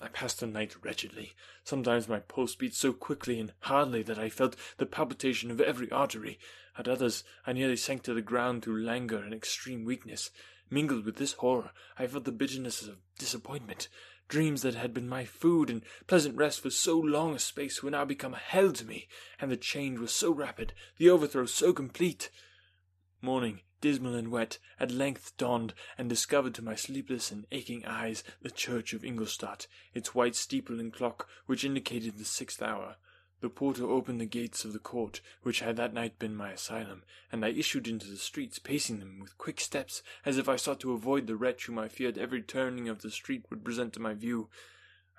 I passed the night wretchedly. Sometimes my pulse beat so quickly and hardly that I felt the palpitation of every artery. At others, I nearly sank to the ground through languor and extreme weakness. Mingled with this horror, I felt the bitterness of disappointment. Dreams that had been my food and pleasant rest for so long a space were now become a hell to me, and the change was so rapid, the overthrow so complete. Morning, dismal and wet, at length dawned, and discovered to my sleepless and aching eyes the church of Ingolstadt, its white steeple and clock, which indicated the sixth hour. The porter opened the gates of the court, which had that night been my asylum, and I issued into the streets, pacing them with quick steps, as if I sought to avoid the wretch whom I feared every turning of the street would present to my view.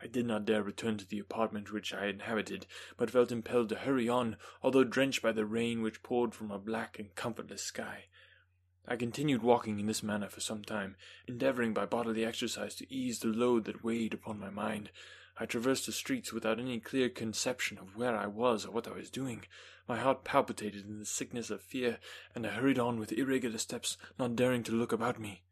I did not dare return to the apartment which I inhabited, but felt impelled to hurry on, although drenched by the rain which poured from a black and comfortless sky. I continued walking in this manner for some time, endeavouring by bodily exercise to ease the load that weighed upon my mind. I traversed the streets without any clear conception of where I was or what I was doing. My heart palpitated in the sickness of fear, and I hurried on with irregular steps, not daring to look about me.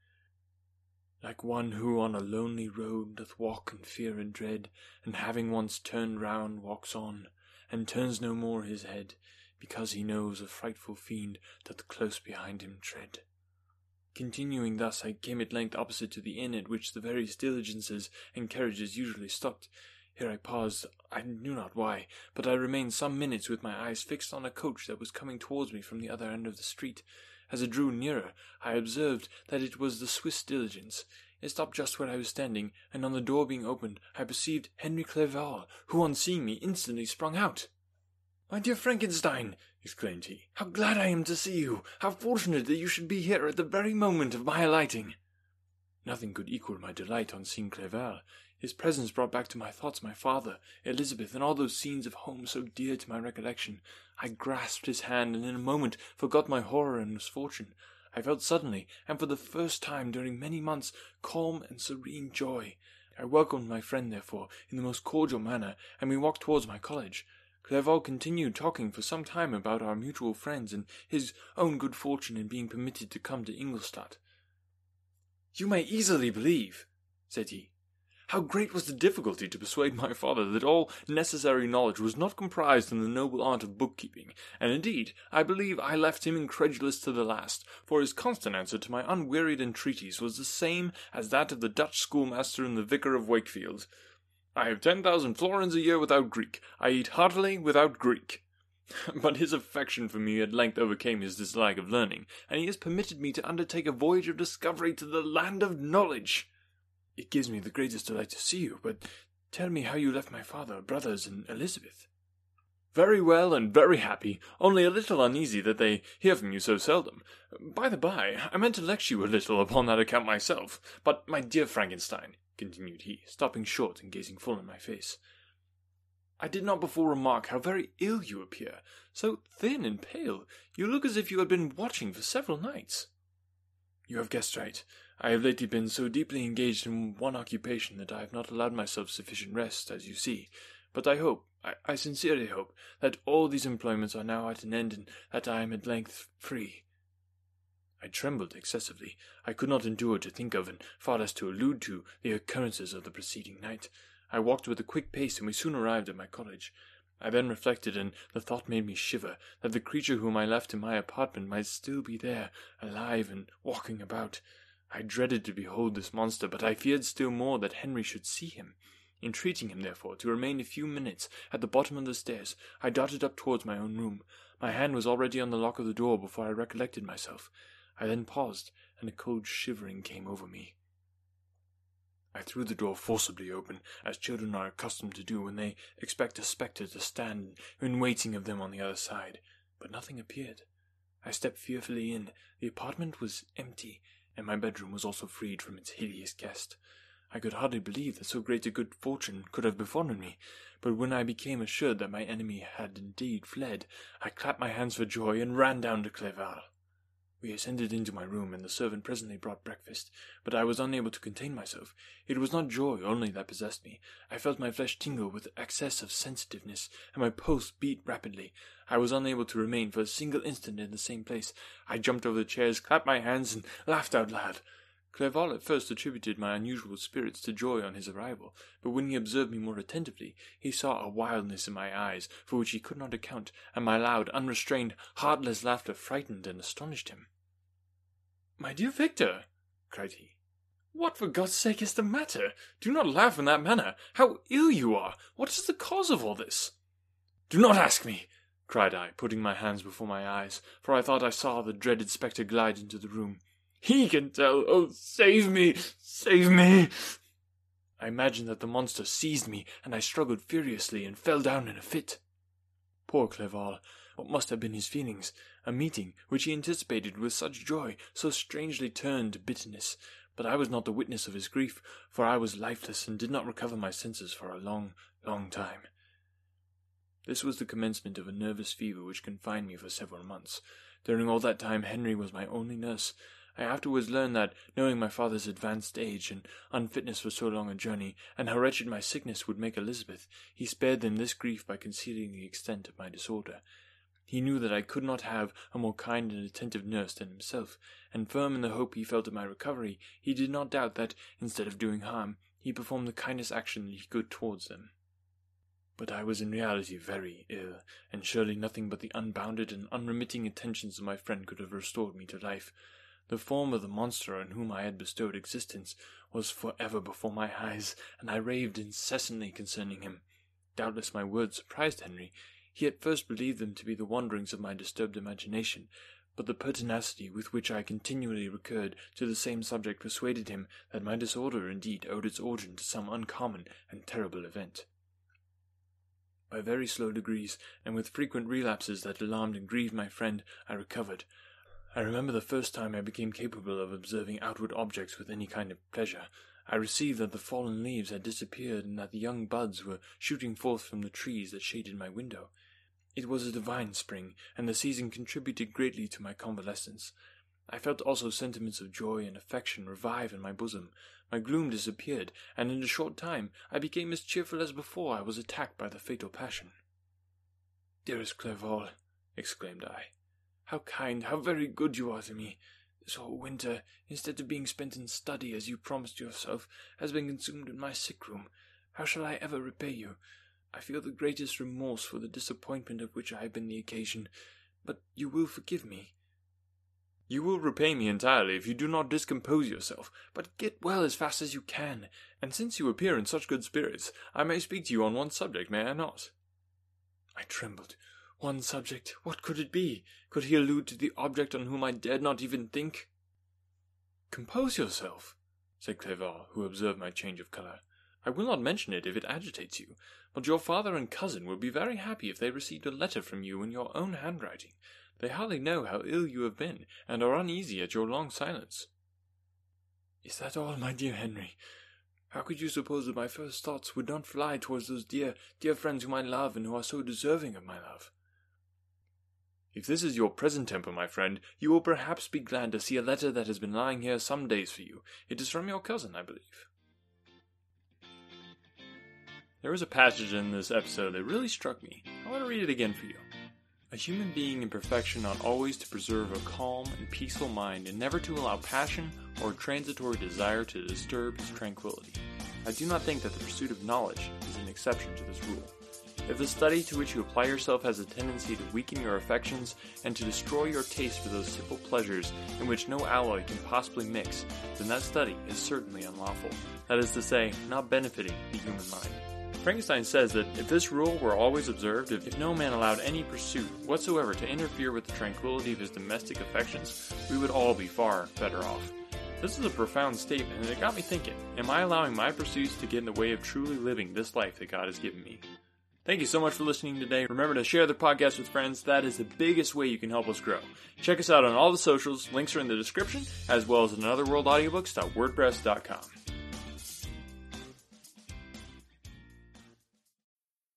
Like one who on a lonely road doth walk in fear and dread, and having once turned round walks on, and turns no more his head, because he knows a frightful fiend doth close behind him tread. Continuing thus, I came at length opposite to the inn at which the various diligences and carriages usually stopped. Here I paused, I knew not why, but I remained some minutes with my eyes fixed on a coach that was coming towards me from the other end of the street. As it drew nearer, I observed that it was the Swiss diligence. It stopped just where I was standing, and on the door being opened, I perceived Henry Clerval, who on seeing me instantly sprung out. My dear Frankenstein, exclaimed he, how glad I am to see you! How fortunate that you should be here at the very moment of my alighting! Nothing could equal my delight on seeing Clerval. His presence brought back to my thoughts my father, Elizabeth, and all those scenes of home so dear to my recollection. I grasped his hand, and in a moment forgot my horror and misfortune. I felt suddenly, and for the first time during many months, calm and serene joy. I welcomed my friend, therefore, in the most cordial manner, and we walked towards my college. Clerval continued talking for some time about our mutual friends and his own good fortune in being permitted to come to Ingolstadt. You may easily believe, said he, how great was the difficulty to persuade my father that all necessary knowledge was not comprised in the noble art of bookkeeping, and indeed I believe I left him incredulous to the last, for his constant answer to my unwearied entreaties was the same as that of the Dutch schoolmaster and the vicar of Wakefield. I have ten thousand florins a year without Greek. I eat heartily without Greek. but his affection for me at length overcame his dislike of learning, and he has permitted me to undertake a voyage of discovery to the land of knowledge. It gives me the greatest delight to see you, but tell me how you left my father, brothers, and Elizabeth. Very well and very happy, only a little uneasy that they hear from you so seldom. By the by, I meant to lecture you a little upon that account myself, but my dear Frankenstein, continued he, stopping short and gazing full in my face, I did not before remark how very ill you appear, so thin and pale. You look as if you had been watching for several nights. You have guessed right. I have lately been so deeply engaged in one occupation that I have not allowed myself sufficient rest, as you see. But I hope, I, I sincerely hope, that all these employments are now at an end and that I am at length free. I trembled excessively. I could not endure to think of, and far less to allude to, the occurrences of the preceding night. I walked with a quick pace, and we soon arrived at my cottage. I then reflected, and the thought made me shiver, that the creature whom I left in my apartment might still be there, alive and walking about. I dreaded to behold this monster, but I feared still more that Henry should see him. Entreating him, therefore, to remain a few minutes at the bottom of the stairs, I darted up towards my own room. My hand was already on the lock of the door before I recollected myself. I then paused, and a cold shivering came over me. I threw the door forcibly open, as children are accustomed to do when they expect a spectre to stand in waiting of them on the other side, but nothing appeared. I stepped fearfully in. The apartment was empty, and my bedroom was also freed from its hideous guest. I could hardly believe that so great a good fortune could have befallen me, but when I became assured that my enemy had indeed fled, I clapped my hands for joy and ran down to Clerval. We ascended into my room, and the servant presently brought breakfast, but I was unable to contain myself. It was not joy only that possessed me. I felt my flesh tingle with excess of sensitiveness, and my pulse beat rapidly. I was unable to remain for a single instant in the same place. I jumped over the chairs, clapped my hands, and laughed out loud. Clerval at first attributed my unusual spirits to joy on his arrival, but when he observed me more attentively, he saw a wildness in my eyes for which he could not account, and my loud, unrestrained, heartless laughter frightened and astonished him. My dear Victor, cried he, what for God's sake is the matter? Do not laugh in that manner. How ill you are! What is the cause of all this? Do not ask me, cried I, putting my hands before my eyes, for I thought I saw the dreaded spectre glide into the room. He can tell. Oh, save me! Save me! I imagined that the monster seized me, and I struggled furiously and fell down in a fit. Poor Clerval! What must have been his feelings? A meeting, which he anticipated with such joy, so strangely turned to bitterness. But I was not the witness of his grief, for I was lifeless and did not recover my senses for a long, long time. This was the commencement of a nervous fever which confined me for several months. During all that time Henry was my only nurse, I afterwards learned that, knowing my father's advanced age and unfitness for so long a journey, and how wretched my sickness would make Elizabeth, he spared them this grief by concealing the extent of my disorder. He knew that I could not have a more kind and attentive nurse than himself, and firm in the hope he felt of my recovery, he did not doubt that, instead of doing harm, he performed the kindest action that he could towards them. But I was in reality very ill, and surely nothing but the unbounded and unremitting attentions of my friend could have restored me to life. The form of the monster on whom I had bestowed existence was for ever before my eyes, and I raved incessantly concerning him. Doubtless my words surprised Henry. He at first believed them to be the wanderings of my disturbed imagination, but the pertinacity with which I continually recurred to the same subject persuaded him that my disorder indeed owed its origin to some uncommon and terrible event. By very slow degrees, and with frequent relapses that alarmed and grieved my friend, I recovered. I remember the first time I became capable of observing outward objects with any kind of pleasure. I perceived that the fallen leaves had disappeared and that the young buds were shooting forth from the trees that shaded my window. It was a divine spring, and the season contributed greatly to my convalescence. I felt also sentiments of joy and affection revive in my bosom. My gloom disappeared, and in a short time I became as cheerful as before I was attacked by the fatal passion. Dearest Clerval, exclaimed I, how kind, how very good you are to me. This whole winter, instead of being spent in study as you promised yourself, has been consumed in my sick room. How shall I ever repay you? I feel the greatest remorse for the disappointment of which I have been the occasion, but you will forgive me. You will repay me entirely if you do not discompose yourself, but get well as fast as you can, and since you appear in such good spirits, I may speak to you on one subject, may I not? I trembled. One subject? What could it be? Could he allude to the object on whom I dared not even think? Compose yourself, said Clerval, who observed my change of colour. I will not mention it if it agitates you, but your father and cousin would be very happy if they received a letter from you in your own handwriting. They hardly know how ill you have been, and are uneasy at your long silence. Is that all, my dear Henry? How could you suppose that my first thoughts would not fly towards those dear, dear friends whom I love and who are so deserving of my love? If this is your present temper, my friend, you will perhaps be glad to see a letter that has been lying here some days for you. It is from your cousin, I believe. There was a passage in this episode that really struck me. I want to read it again for you. A human being in perfection ought always to preserve a calm and peaceful mind and never to allow passion or transitory desire to disturb his tranquility. I do not think that the pursuit of knowledge is an exception to this rule. If the study to which you apply yourself has a tendency to weaken your affections and to destroy your taste for those simple pleasures in which no alloy can possibly mix, then that study is certainly unlawful. That is to say, not benefiting the human mind. Frankenstein says that if this rule were always observed, if no man allowed any pursuit whatsoever to interfere with the tranquility of his domestic affections, we would all be far better off. This is a profound statement, and it got me thinking Am I allowing my pursuits to get in the way of truly living this life that God has given me? Thank you so much for listening today. Remember to share the podcast with friends. That is the biggest way you can help us grow. Check us out on all the socials. Links are in the description, as well as anotherworldaudiobooks.wordpress.com.